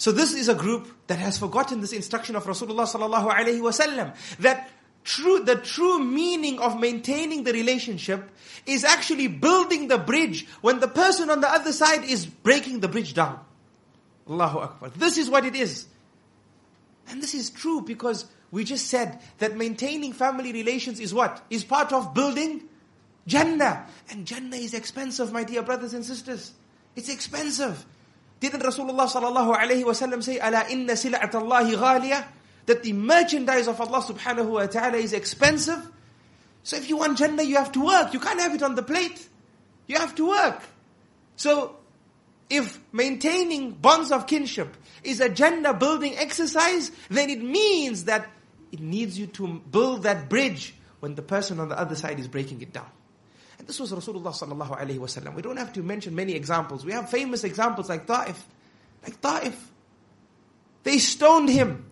So this is a group that has forgotten this instruction of Rasulullah sallallahu alaihi wasallam that true the true meaning of maintaining the relationship is actually building the bridge when the person on the other side is breaking the bridge down. Allahu Akbar. This is what it is. And this is true because we just said that maintaining family relations is what? Is part of building Jannah. And Jannah is expensive, my dear brothers and sisters. It's expensive. Didn't Rasulullah sallallahu alayhi wasallam say, "Ala inna sil'at Allahi ghaliya"? That the merchandise of Allah subhanahu wa taala is expensive. So if you want Jannah, you have to work. You can't have it on the plate. You have to work. So if maintaining bonds of kinship is a Jannah building exercise, then it means that it needs you to build that bridge when the person on the other side is breaking it down. And this was Rasulullah sallallahu alaihi wasallam. We don't have to mention many examples. We have famous examples like Ta'if. Like Ta'if. They stoned him.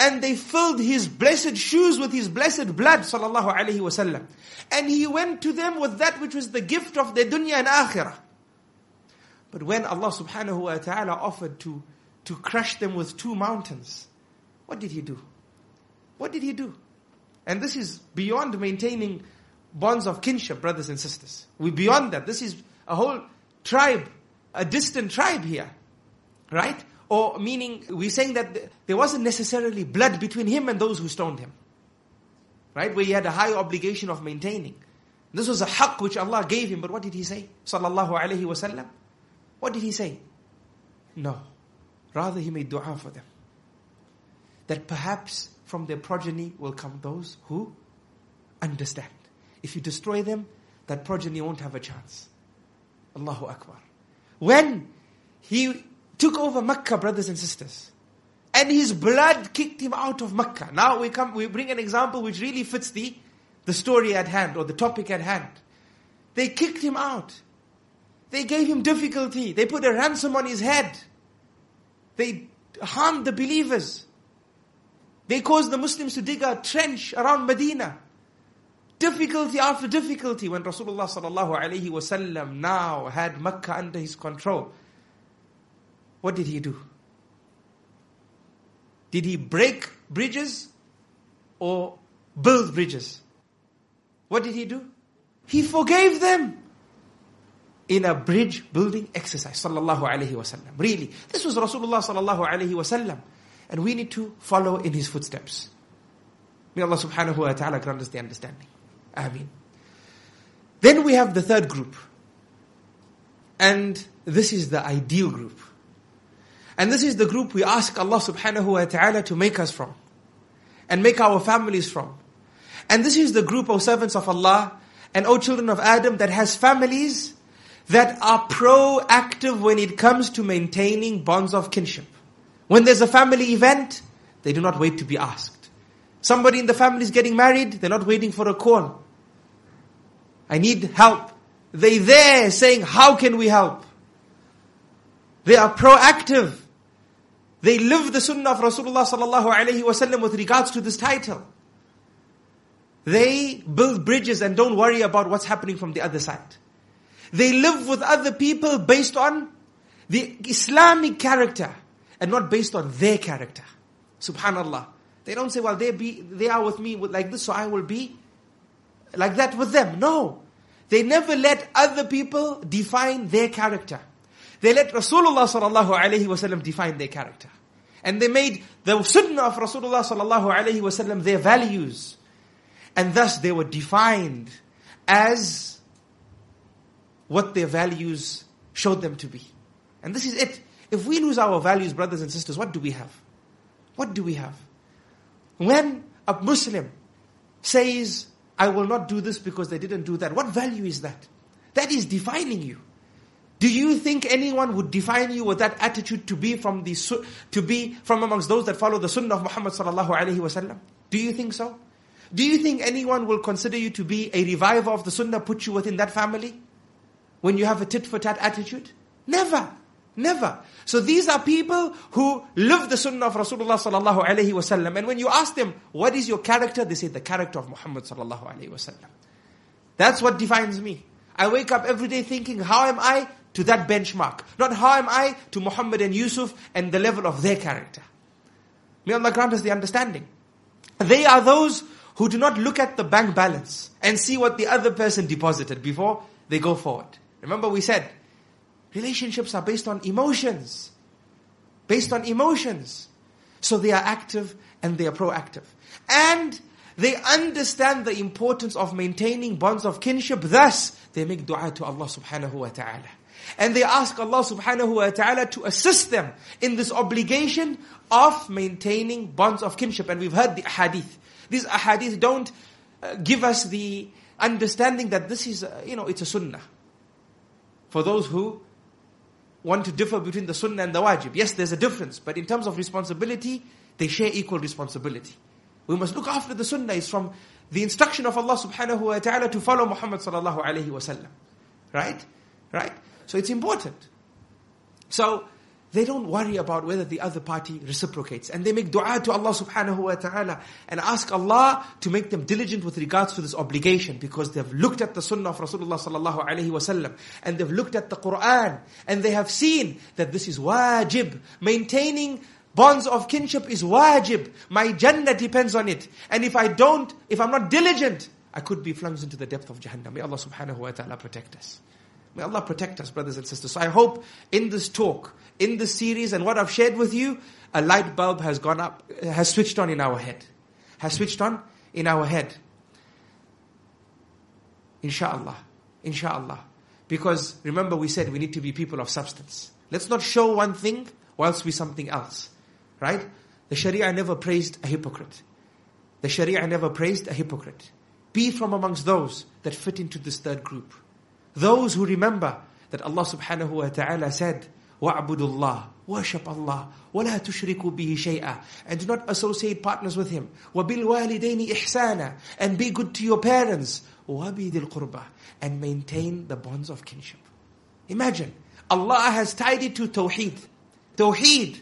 And they filled his blessed shoes with his blessed blood, sallallahu alaihi wasallam. And he went to them with that which was the gift of their dunya and akhirah. But when Allah subhanahu wa ta'ala offered to, to crush them with two mountains, what did he do? What did he do? And this is beyond maintaining bonds of kinship, brothers and sisters. We're beyond that. This is a whole tribe, a distant tribe here. Right? Or meaning, we're saying that there wasn't necessarily blood between him and those who stoned him. Right? Where he had a high obligation of maintaining. This was a haqq which Allah gave him, but what did he say? Sallallahu alayhi wasallam. What did he say? No. Rather, he made dua for them. That perhaps from their progeny will come those who understand. If you destroy them, that progeny won't have a chance. Allahu Akbar. When he took over Makkah, brothers and sisters, and his blood kicked him out of Makkah. Now we come, we bring an example which really fits the, the story at hand or the topic at hand. They kicked him out. They gave him difficulty. They put a ransom on his head. They harmed the believers. They caused the Muslims to dig a trench around Medina difficulty after difficulty when Rasulullah sallallahu alaihi wasallam now had Makkah under his control. What did he do? Did he break bridges or build bridges? What did he do? He forgave them in a bridge building exercise. Sallallahu alaihi wasallam. Really, this was Rasulullah sallallahu alaihi wasallam, and we need to follow in his footsteps. May Allah subhanahu wa taala grant us the understanding. Ameen. Then we have the third group. And this is the ideal group. And this is the group we ask Allah subhanahu wa ta'ala to make us from. And make our families from. And this is the group, of servants of Allah, and O children of Adam, that has families that are proactive when it comes to maintaining bonds of kinship. When there's a family event, they do not wait to be asked. Somebody in the family is getting married, they're not waiting for a call. I need help. They there saying, how can we help? They are proactive. They live the sunnah of Rasulullah sallallahu alaihi wasallam with regards to this title. They build bridges and don't worry about what's happening from the other side. They live with other people based on the Islamic character and not based on their character. Subhanallah. They don't say, well, they be, they are with me like this, so I will be like that with them. No. They never let other people define their character. They let Rasulullah sallallahu alaihi wasallam define their character. And they made the sunnah of Rasulullah sallallahu alaihi wasallam their values. And thus they were defined as what their values showed them to be. And this is it. If we lose our values, brothers and sisters, what do we have? What do we have? When a Muslim says, I will not do this because they didn't do that. What value is that? That is defining you. Do you think anyone would define you with that attitude to be from the to be from amongst those that follow the sunnah of Muhammad sallallahu alaihi wasallam? Do you think so? Do you think anyone will consider you to be a reviver of the sunnah, put you within that family? When you have a tit for tat attitude? Never. Never. So these are people who live the sunnah of Rasulullah sallallahu alaihi wasallam. And when you ask them, what is your character? They say, the character of Muhammad sallallahu alaihi wasallam. That's what defines me. I wake up every day thinking, how am I to that benchmark. Not how am I to Muhammad and Yusuf and the level of their character. May Allah grant us the understanding. They are those who do not look at the bank balance and see what the other person deposited before they go forward. Remember we said, relationships are based on emotions. Based on emotions. So they are active and they are proactive. And they understand the importance of maintaining bonds of kinship. Thus, they make dua to Allah subhanahu wa ta'ala. And they ask Allah subhanahu wa ta'ala to assist them in this obligation of maintaining bonds of kinship. And we've heard the hadith. These ahadith don't uh, give us the understanding that this is, uh, you know, it's a sunnah. For those who want to differ between the sunnah and the wajib. Yes, there's a difference, but in terms of responsibility, they share equal responsibility. We must look after the sunnah is from the instruction of Allah subhanahu wa ta'ala to follow Muhammad sallallahu alayhi wa sallam. Right? Right? So it's important. So, they don't worry about whether the other party reciprocates. And they make dua to Allah subhanahu wa ta'ala and ask Allah to make them diligent with regards to this obligation because they've looked at the sunnah of Rasulullah sallallahu alayhi wasallam and they've looked at the Quran and they have seen that this is wajib. Maintaining bonds of kinship is wajib. My Jannah depends on it. And if I don't, if I'm not diligent, I could be plunged into the depth of Jahannam. May Allah subhanahu wa ta'ala protect us. May Allah protect us, brothers and sisters. So I hope in this talk, in this series, and what I've shared with you, a light bulb has gone up, has switched on in our head. Has switched on in our head. Insha'Allah. Insha'Allah. Because remember we said we need to be people of substance. Let's not show one thing whilst we something else. Right? The Sharia never praised a hypocrite. The Sharia never praised a hypocrite. Be from amongst those that fit into this third group. Those who remember that Allah subhanahu wa ta'ala said, وَاعْبُدُوا اللَّهِ Worship Allah. وَلَا تُشْرِكُوا بِهِ شَيْئًا And do not associate partners with Him. وَبِالْوَالِدَيْنِ إِحْسَانًا And be good to your parents. وَبِذِي الْقُرْبَى And maintain the bonds of kinship. Imagine, Allah has tied it to Tawheed. Tawheed,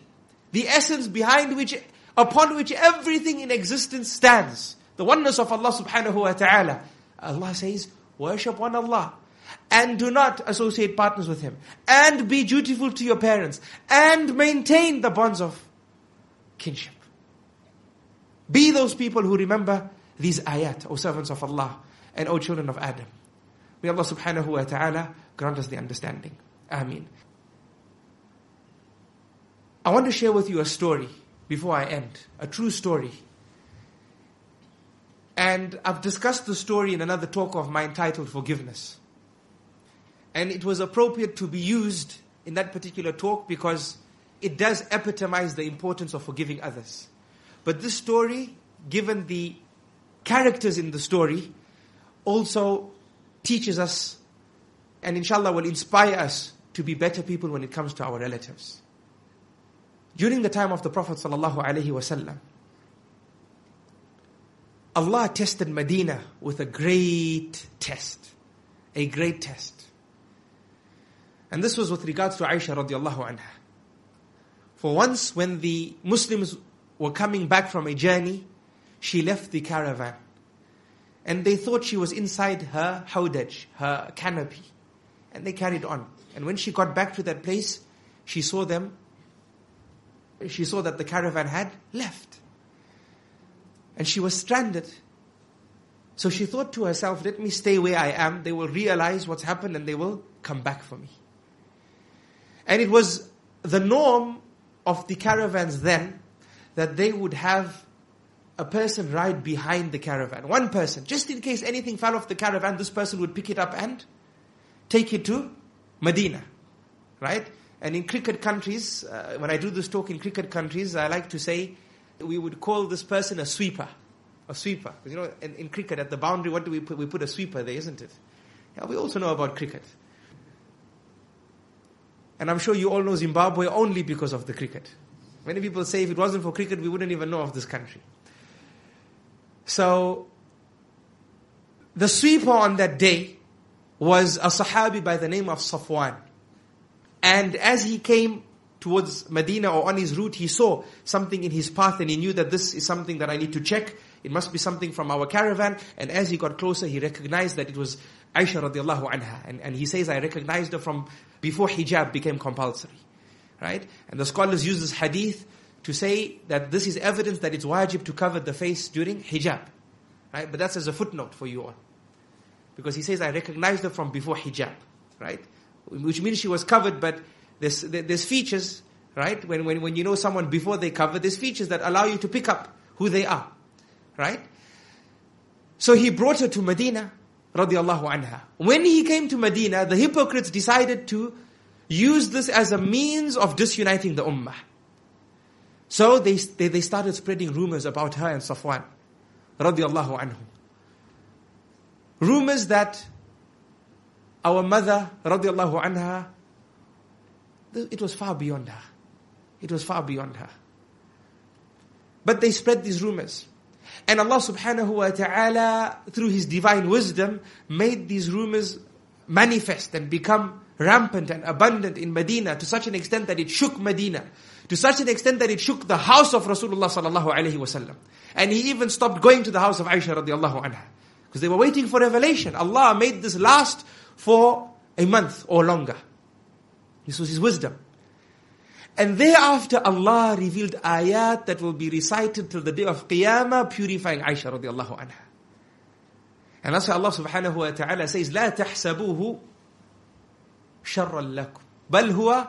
the essence behind which, upon which everything in existence stands. The oneness of Allah subhanahu wa ta'ala. Allah says, worship one Allah and do not associate partners with him and be dutiful to your parents and maintain the bonds of kinship. Be those people who remember these ayat, O servants of Allah and O children of Adam. May Allah subhanahu wa ta'ala grant us the understanding. Ameen. I want to share with you a story before I end, a true story. And I've discussed the story in another talk of mine titled Forgiveness. And it was appropriate to be used in that particular talk because it does epitomize the importance of forgiving others. But this story, given the characters in the story, also teaches us and inshallah will inspire us to be better people when it comes to our relatives. During the time of the Prophet sallallahu alaihi wasallam, Allah tested Medina with a great test. A great test. And this was with regards to Aisha radiallahu anha. For once when the Muslims were coming back from a journey, she left the caravan. And they thought she was inside her hawdaj, her canopy. And they carried on. And when she got back to that place, she saw them, she saw that the caravan had left. And she was stranded. So she thought to herself, let me stay where I am. They will realize what's happened and they will come back for me. And it was the norm of the caravans then that they would have a person ride behind the caravan. One person. Just in case anything fell off the caravan, this person would pick it up and take it to Medina. Right? And in cricket countries, uh, when I do this talk in cricket countries, I like to say we would call this person a sweeper. A sweeper. Because you know, in, in, cricket, at the boundary, what do we put? We put a sweeper there, isn't it? Yeah, we also know about cricket. And I'm sure you all know Zimbabwe only because of the cricket. Many people say if it wasn't for cricket, we wouldn't even know of this country. So, the sweeper on that day was a Sahabi by the name of Safwan. And as he came towards Medina or on his route, he saw something in his path and he knew that this is something that I need to check it must be something from our caravan. And as he got closer, he recognized that it was Aisha radiallahu anha. And, and he says, I recognized her from before hijab became compulsory. Right? And the scholars use this hadith to say that this is evidence that it's wajib to cover the face during hijab. Right? But that's as a footnote for you all. Because he says, I recognized her from before hijab. Right? Which means she was covered, but there's, there's features, right? When, when, when you know someone before they cover, there's features that allow you to pick up who they are. Right? So he brought her to Medina, radiallahu anha. When he came to Medina, the hypocrites decided to use this as a means of disuniting the ummah. So they, they, they started spreading rumors about her and Safwan, radiallahu anhu. Rumors that our mother, radiallahu anha, it was far beyond her. It was far beyond her. But they spread these rumors. And Allah subhanahu wa ta'ala, through His divine wisdom, made these rumors manifest and become rampant and abundant in Medina to such an extent that it shook Medina. To such an extent that it shook the house of Rasulullah sallallahu alayhi wasallam. And he even stopped going to the house of Aisha radiallahu anha. Because they were waiting for revelation. Allah made this last for a month or longer. This was His wisdom. And thereafter Allah revealed ayat that will be recited till the day of Qiyamah, purifying Aisha radiallahu anha. And that's why Allah subhanahu wa ta'ala says, لا تحسبوه شرا لكم بل هو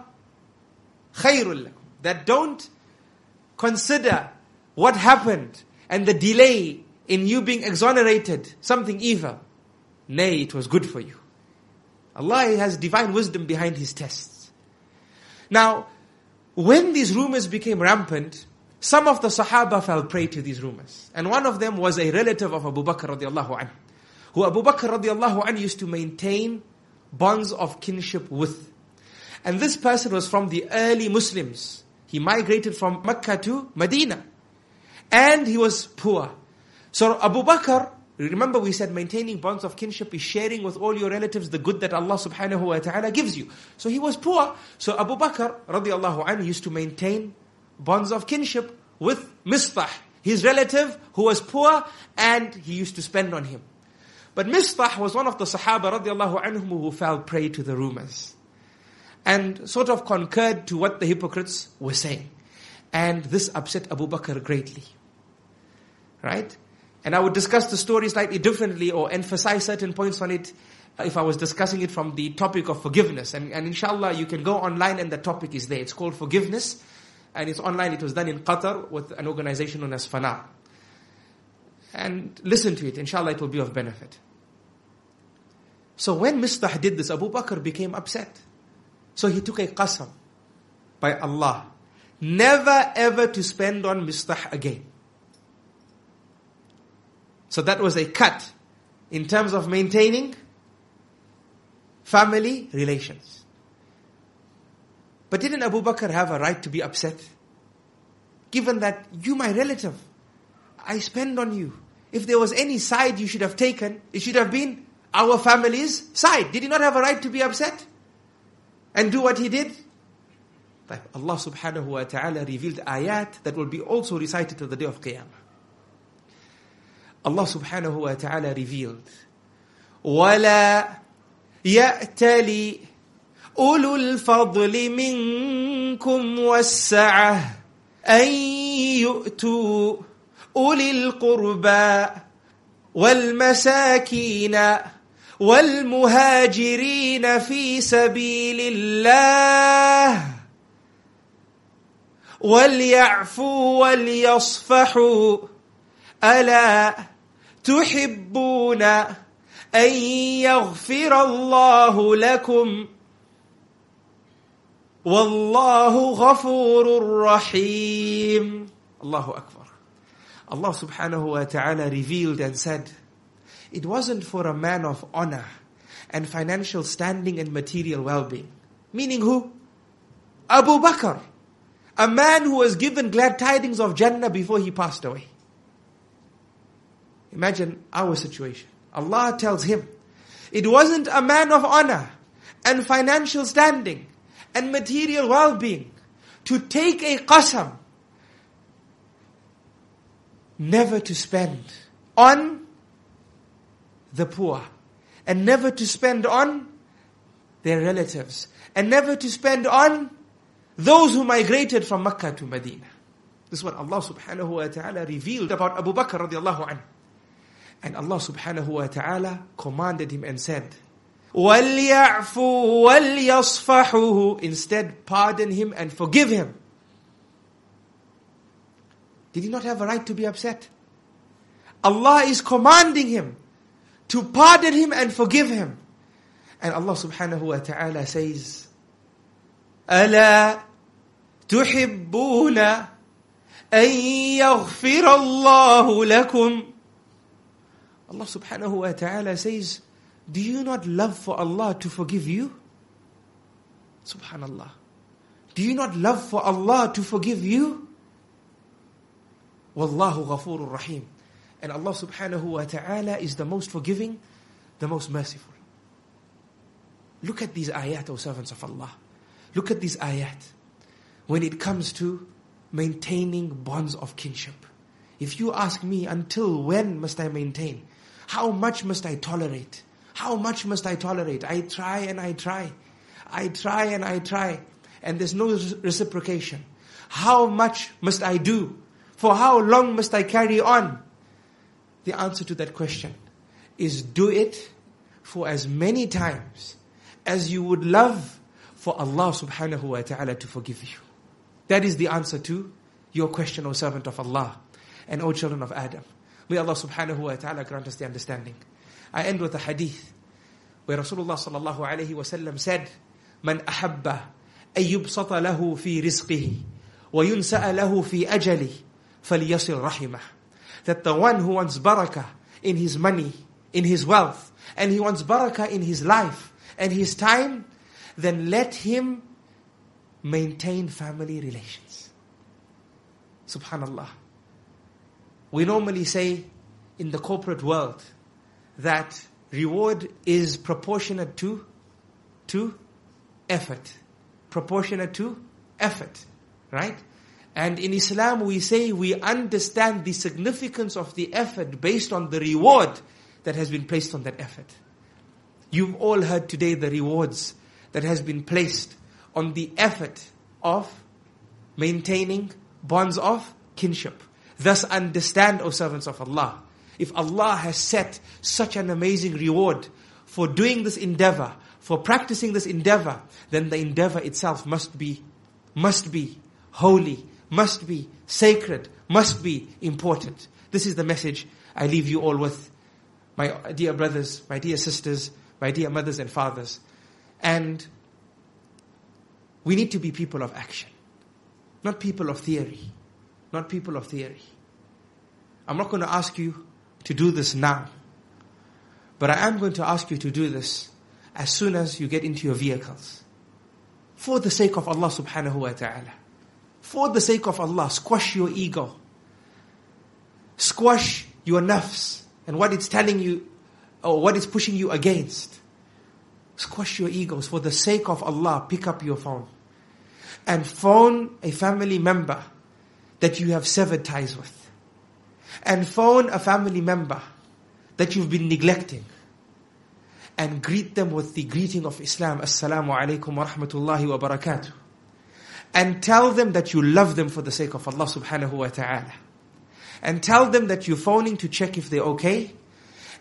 خير لكم. That don't consider what happened and the delay in you being exonerated something evil. Nay, it was good for you. Allah has divine wisdom behind His tests. Now, when these rumors became rampant, some of the Sahaba fell prey to these rumors. And one of them was a relative of Abu Bakr radiallahu anhu, who Abu Bakr radiallahu anhu used to maintain bonds of kinship with. And this person was from the early Muslims. He migrated from Mecca to Medina. And he was poor. So Abu Bakr Remember we said maintaining bonds of kinship is sharing with all your relatives the good that Allah subhanahu wa ta'ala gives you. So he was poor. So Abu Bakr radiallahu anhu used to maintain bonds of kinship with Mistah, his relative who was poor and he used to spend on him. But Mistah was one of the Sahaba radiallahu anhum who fell prey to the rumors. And sort of concurred to what the hypocrites were saying. And this upset Abu Bakr greatly. Right? And I would discuss the story slightly differently or emphasize certain points on it uh, if I was discussing it from the topic of forgiveness. And, and inshallah, you can go online and the topic is there. It's called forgiveness. And it's online. It was done in Qatar with an organization known as Fanar. And listen to it. Inshallah, it will be of benefit. So when Mistah did this, Abu Bakr became upset. So he took a qasam by Allah. Never ever to spend on Mistah again. So that was a cut in terms of maintaining family relations. But didn't Abu Bakr have a right to be upset? Given that you, my relative, I spend on you. If there was any side you should have taken, it should have been our family's side. Did he not have a right to be upset? And do what he did? Allah subhanahu wa ta'ala revealed ayat that will be also recited to the day of Qiyamah. Subhanahu wa ta'ala revealed, وَلَا يَأْتَلِ أولو الفضل منكم والسعة أن يؤتوا أولي القربى والمساكين والمهاجرين في سبيل الله وليعفوا وليصفحوا. ألا تحبون أن يغفر الله لكم والله غفور رحيم الله أكبر Allah subhanahu wa ta'ala revealed and said, it wasn't for a man of honor and financial standing and material well-being. Meaning who? Abu Bakr. A man who was given glad tidings of Jannah before he passed away. Imagine our situation. Allah tells him, it wasn't a man of honor and financial standing and material well-being to take a qasam never to spend on the poor and never to spend on their relatives and never to spend on those who migrated from Mecca to Medina. This is what Allah subhanahu wa ta'ala revealed about Abu Bakr radiallahu anhu. And Allah subhanahu wa ta'ala commanded him and said, وَلْيَعْفُوا وَلْيَصْفَحُوا Instead, pardon him and forgive him. Did he not have a right to be upset? Allah is commanding him to pardon him and forgive him. And Allah subhanahu wa ta'ala says, أَلَا تُحِبُّونَ أَن يَغْفِرَ اللَّهُ لَكُمْ Allah subhanahu wa ta'ala says, do you not love for Allah to forgive you? Subhanallah. Do you not love for Allah to forgive you? Wallahu ghafurur rahim. And Allah subhanahu wa ta'ala is the most forgiving, the most merciful. Look at these ayat, O servants of Allah. Look at these ayat. When it comes to maintaining bonds of kinship. If you ask me, until when must I maintain? How much must I tolerate? How much must I tolerate? I try and I try. I try and I try. And there's no reciprocation. How much must I do? For how long must I carry on? The answer to that question is do it for as many times as you would love for Allah subhanahu wa ta'ala to forgive you. That is the answer to your question, O servant of Allah and O children of Adam. May Allah subhanahu wa ta'ala grant us the understanding. I end with a hadith where Rasulullah sallallahu alayhi wasallam said, "Man ahabba أن يبسط له في رزقه وينسأ له في أجله فليصل رحمه." That the one who wants barakah in his money, in his wealth, and he wants barakah in his life and his time, then let him maintain family relations. Subhanallah. We normally say in the corporate world that reward is proportionate to, to effort. Proportionate to effort. Right? And in Islam we say we understand the significance of the effort based on the reward that has been placed on that effort. You've all heard today the rewards that has been placed on the effort of maintaining bonds of kinship. Thus understand, O servants of Allah, if Allah has set such an amazing reward for doing this endeavor, for practicing this endeavor, then the endeavor itself must be, must be holy, must be sacred, must be important. This is the message I leave you all with, my dear brothers, my dear sisters, my dear mothers and fathers. And we need to be people of action, not people of theory, not people of theory. I'm not going to ask you to do this now. But I am going to ask you to do this as soon as you get into your vehicles. For the sake of Allah subhanahu wa ta'ala. For the sake of Allah, squash your ego. Squash your nafs and what it's telling you or what it's pushing you against. Squash your egos. For the sake of Allah, pick up your phone. And phone a family member that you have severed ties with and phone a family member that you've been neglecting and greet them with the greeting of Islam, Assalamu alaikum wa rahmatullahi wa barakatuh. And tell them that you love them for the sake of Allah subhanahu wa ta'ala. And tell them that you're phoning to check if they're okay.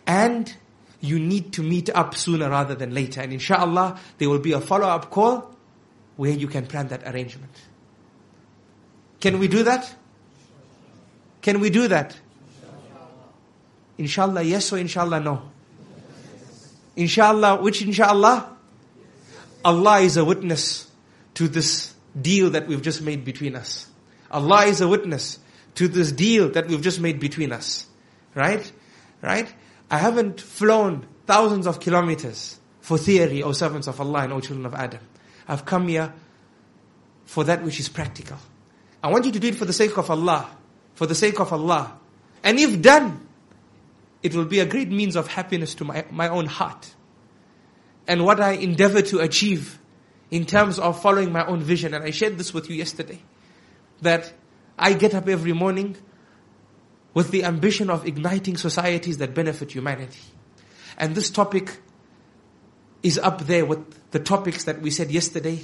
And you need to meet up sooner rather than later. And inshallah, there will be a follow-up call where you can plan that arrangement. Can we do that? Can we do that? Inshallah, yes or inshallah, no? Inshallah, which inshallah? Allah is a witness to this deal that we've just made between us. Allah is a witness to this deal that we've just made between us. Right? Right? I haven't flown thousands of kilometers for theory, O servants of Allah and O children of Adam. I've come here for that which is practical. I want you to do it for the sake of Allah. For the sake of Allah. And if done, it will be a great means of happiness to my, my own heart. And what I endeavor to achieve in terms of following my own vision. And I shared this with you yesterday. That I get up every morning with the ambition of igniting societies that benefit humanity. And this topic is up there with the topics that we said yesterday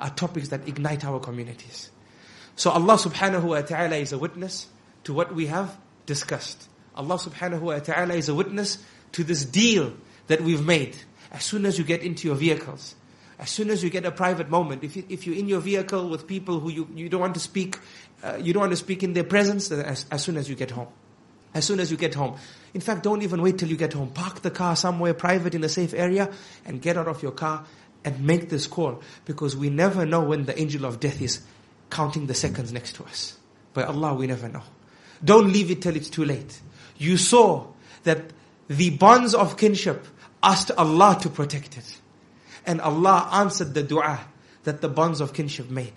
are topics that ignite our communities. So Allah subhanahu wa ta'ala is a witness to what we have discussed. Allah subhanahu wa ta'ala is a witness to this deal that we've made. As soon as you get into your vehicles, as soon as you get a private moment, if, you, if you're in your vehicle with people who you, you don't want to speak, uh, you don't want to speak in their presence, as, as soon as you get home. As soon as you get home. In fact, don't even wait till you get home. Park the car somewhere private in a safe area and get out of your car and make this call. Because we never know when the angel of death is counting the seconds next to us. By Allah, we never know. Don't leave it till it's too late. You saw that the bonds of kinship asked Allah to protect it. And Allah answered the dua that the bonds of kinship made.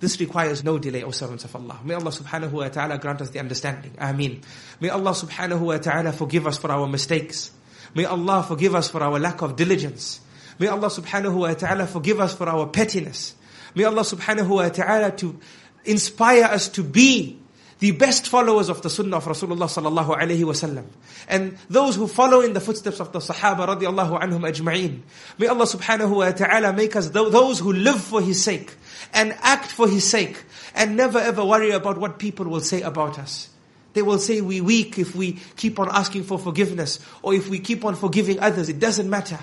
This requires no delay, O servants of Allah. May Allah subhanahu wa ta'ala grant us the understanding. Ameen. May Allah subhanahu wa ta'ala forgive us for our mistakes. May Allah forgive us for our lack of diligence. May Allah subhanahu wa ta'ala forgive us for our pettiness. May Allah subhanahu wa ta'ala to inspire us to be the best followers of the sunnah of Rasulullah sallallahu alayhi wasallam. And those who follow in the footsteps of the Sahaba radiallahu anhum ajma'in. May Allah subhanahu wa ta'ala make us those who live for His sake and act for His sake and never ever worry about what people will say about us. They will say we weak if we keep on asking for forgiveness or if we keep on forgiving others. It doesn't matter.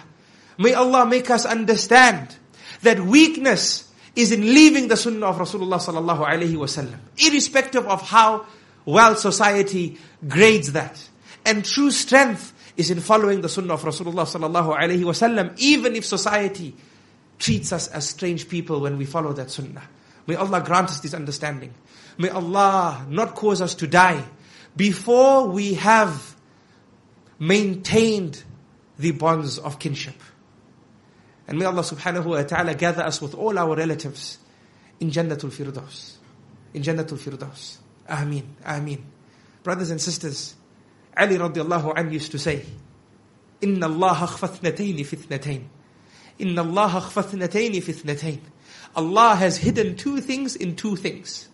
May Allah make us understand that weakness is in leaving the sunnah of Rasulullah sallallahu alaihi wasallam, irrespective of how well society grades that. And true strength is in following the sunnah of Rasulullah sallallahu alaihi wasallam, even if society treats us as strange people when we follow that sunnah. May Allah grant us this understanding. May Allah not cause us to die before we have maintained the bonds of kinship. And may Allah subhanahu wa ta'ala gather us with all our relatives in Jannatul Firdaus. In Jannatul Firdaus. Ameen. Ameen. Brothers and sisters, Ali radiallahu anhu used to say, إن الله أخفى اثنتين في اثنتين. إن الله أخفى اثنتين في اثنتين. Allah has hidden two things in two things.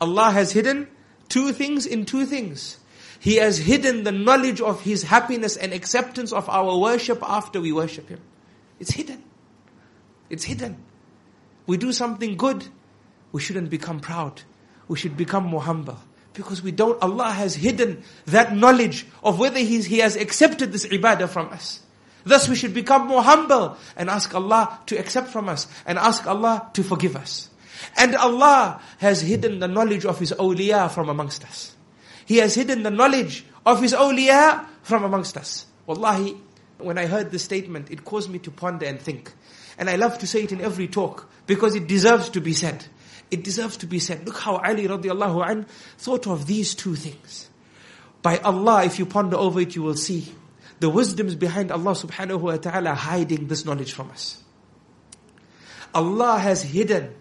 Allah has hidden two things in two things. He has hidden the knowledge of His happiness and acceptance of our worship after we worship Him. It's hidden. It's hidden. We do something good, we shouldn't become proud. We should become more humble. Because we don't, Allah has hidden that knowledge of whether He has accepted this ibadah from us. Thus we should become more humble and ask Allah to accept from us and ask Allah to forgive us. And Allah has hidden the knowledge of His awliya from amongst us. He has hidden the knowledge of His awliya from amongst us. Wallahi, when I heard this statement, it caused me to ponder and think. And I love to say it in every talk because it deserves to be said. It deserves to be said. Look how Ali radiallahu an thought of these two things. By Allah, if you ponder over it, you will see the wisdoms behind Allah subhanahu wa ta'ala hiding this knowledge from us. Allah has hidden,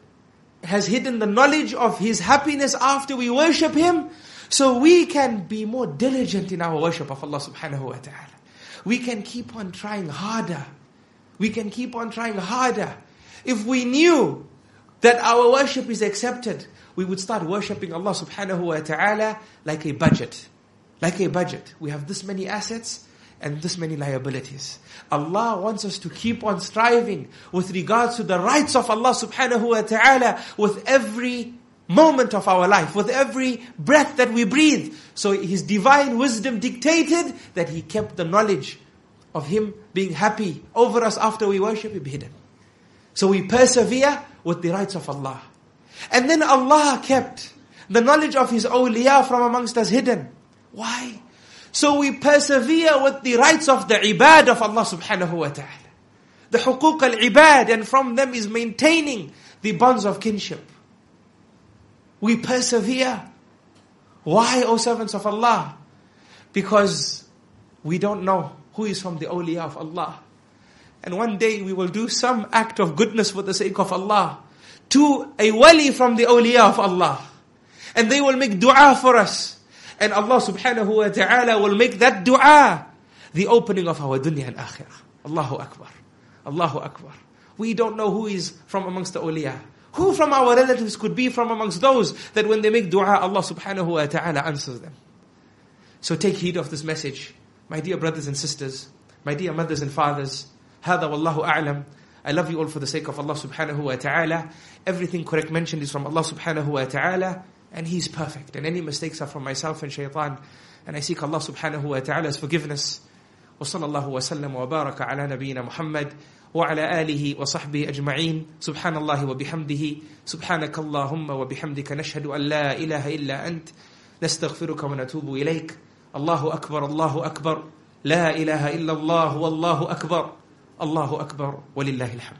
has hidden the knowledge of His happiness after we worship Him, so we can be more diligent in our worship of Allah subhanahu wa ta'ala we can keep on trying harder. We can keep on trying harder. If we knew that our worship is accepted, we would start worshipping Allah subhanahu wa ta'ala like a budget. Like a budget. We have this many assets and this many liabilities. Allah wants us to keep on striving with regards to the rights of Allah subhanahu wa ta'ala with every moment of our life, with every breath that we breathe. So His divine wisdom dictated that He kept the knowledge of Him being happy over us after we worship Him hidden. So we persevere with the rights of Allah. And then Allah kept the knowledge of His awliya from amongst us hidden. Why? So we persevere with the rights of the ibad of Allah subhanahu wa ta'ala. The huquq al-ibad and from them is maintaining the bonds of kinship. We persevere. Why, O servants of Allah? Because we don't know who is from the awliya of Allah. And one day we will do some act of goodness for the sake of Allah to a wali from the awliya of Allah. And they will make dua for us. And Allah subhanahu wa ta'ala will make that dua the opening of our dunya and akhirah. Allahu Akbar. Allahu Akbar. We don't know who is from amongst the awliya. Who from our relatives could be from amongst those that when they make dua, Allah subhanahu wa ta'ala answers them? So take heed of this message. My dear brothers and sisters, my dear mothers and fathers, هذا والله أعلم. I love you all for the sake of Allah subhanahu wa ta'ala. Everything correct mentioned is from Allah subhanahu wa ta'ala, and He's perfect. And any mistakes are from myself and shaitan. And I seek Allah subhanahu wa ta'ala's forgiveness. وصلى الله وسلم وبارك على نبينا محمد وعلى آله وصحبه أجمعين سبحان الله وبحمده سبحانك اللهم وبحمدك نشهد أن لا إله إلا أنت نستغفرك ونتوب إليك الله أكبر الله أكبر لا إله إلا الله والله أكبر الله أكبر ولله الحمد